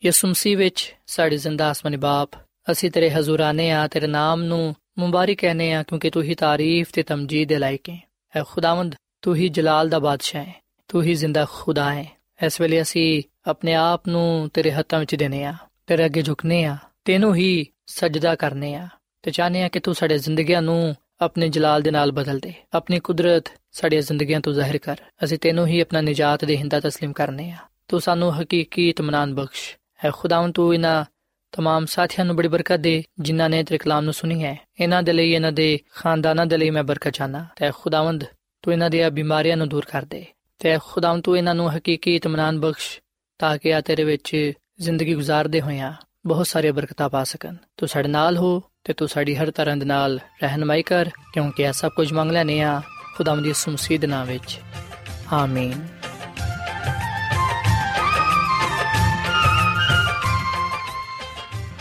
ਯਿਸੂ ਮਸੀਹ ਵਿੱਚ ਸਾਡੇ ਜ਼ਿੰਦਾ ਅਸਮਾਨੀ ਬਾਪ, ਅਸੀਂ ਤੇਰੇ ਹਜ਼ੂਰ ਆਨੇ ਆ, ਤੇਰੇ ਨਾਮ ਨੂੰ ਮੁਬਾਰਕ ਕਹਨੇ ਆ, ਕਿਉਂਕਿ ਤੂੰ ਹੀ ਤਾਰੀਫ ਤੇ ਤਮਜੀਦ ਦੇ ਲਾਇਕ ਹੈ ਐ ਖੁਦਾਵੰਦ, ਤੂੰ ਹੀ ਜਲਾਲ ਦਾ ਬਾਦਸ਼ਾਹ ਹੈ ਤੂੰ ਹੀ ਜ਼ਿੰਦਾ ਖੁਦਾ ਹੈ ਇਸ ਵੇਲੇ ਅਸੀਂ ਆਪਣੇ ਆਪ ਨੂੰ ਤੇਰੇ ਹੱਥਾਂ ਵਿੱਚ ਦੇਨੇ ਆ, ਤੇਰੇ ਅੱਗੇ ਝੁਕਨੇ ਆ, ਤੈਨੂੰ ਹੀ ਸਜਦਾ ਕਰਨੇ ਆ। ਤੇ ਚਾਹਨੇ ਆ ਕਿ ਤੂੰ ਸਾਡੇ ਜ਼ਿੰਦਗੀਆਂ ਨੂੰ ਆਪਣੇ ਜਲਾਲ ਦੇ ਨਾਲ ਬਦਲ ਦੇ। ਆਪਣੀ ਕੁਦਰਤ ਸਾਡੀਆਂ ਜ਼ਿੰਦਗੀਆਂ ਤੋਂ ਜ਼ਾਹਿਰ ਕਰ। ਅਸੀਂ ਤੈਨੂੰ ਹੀ ਆਪਣਾ ਨਜਾਤ ਦੇ ਹਿੰਦਾ تسلیم ਕਰਨੇ ਆ। ਤੂੰ ਸਾਨੂੰ ਹਕੀਕੀ ਇਤਮਾਨਾਨ ਬਖਸ਼। ਹੈ ਖੁਦਾਵੰ ਤੂੰ ਇਹਨਾਂ ਤਮਾਮ ਸਾਥੀਆਂ ਨੂੰ ਬੜੀ ਬਰਕਤ ਦੇ, ਜਿਨ੍ਹਾਂ ਨੇ ਤੇਰੇ ਕਲਾਮ ਨੂੰ ਸੁਣੀ ਹੈ। ਇਹਨਾਂ ਦੇ ਲਈ, ਇਹਨਾਂ ਦੇ ਖਾਨਦਾਨਾਂ ਦੇ ਲਈ ਮੈਂ ਬਰਕਤ ਚਾਹਨਾ। ਤੇ ਖੁਦਾਵੰਦ, ਤੂੰ ਇਹਨਾਂ ਦੀਆਂ ਬਿਮਾਰੀਆਂ ਨੂੰ ਦੂਰ ਕਰ ਦੇ। ਤੇ ਖੁਦਾਵੰ ਤੂੰ ਇਹਨਾਂ ਨੂੰ ਹਕੀਕੀ ਇਤਮਾਨਾਨ ਬਖਸ਼, ਤਾਂ ਕਿ ਆ ਤੇਰੇ ਵਿੱਚ ਜ਼ਿੰਦਗੀ گزارਦੇ ਹੋਇਆਂ ਬਹੁਤ ਸਾਰੇ ਬਰਕਤਾਂ ਪਾ ਸਕਣ। ਤੂੰ ਸਾਡੇ ਨਾਲ ਹੋ ਤੇ ਤੂੰ ਸਾਡੀ ਹਰ ਤਰ੍ਹਾਂ ਦੇ ਨਾਲ ਰਹਿਨਮਾਈ ਕਰ, ਕਿਉਂਕਿ ਇਹ ਸਭ ਕੁਝ ਮੰਗ ਲੈਨੇ ਆ ਖੁਦਾਵੰਦ ਦੀ ਸੁਮਸੀਦ ਨਾਮ ਵਿੱਚ। ਆਮੀਨ।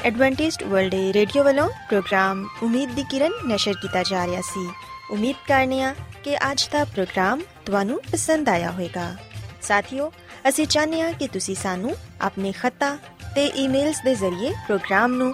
ਐਡਵੈਂਟਿਸਟ ਵਰਲਡ ਰੇਡੀਓ ਵੱਲੋਂ ਪ੍ਰੋਗਰਾਮ ਉਮੀਦ ਦੀ ਕਿਰਨ ਨਿਸ਼ਰ ਕੀਤਾ ਜਾ ਰਿਹਾ ਸੀ। ਉਮੀਦ ਕਰਨੇ ਆ ਕਿ ਅੱਜ ਦਾ ਪ੍ਰੋਗਰਾਮ ਤੁਹਾਨੂੰ ਪਸੰਦ ਆਇਆ ਹੋਵੇਗਾ। ਸਾਥੀਓ, ਅਸੀਂ ਚਾਹੁੰਦੇ ਹਾਂ ਕਿ ਤੁਸੀਂ ਸਾਨੂੰ ਆਪਣੇ ਖੱਤਾ ਤੇ ਈਮੇਲਸ ਦੇ ਜ਼ਰੀਏ ਪ੍ਰੋਗਰਾਮ ਨੂੰ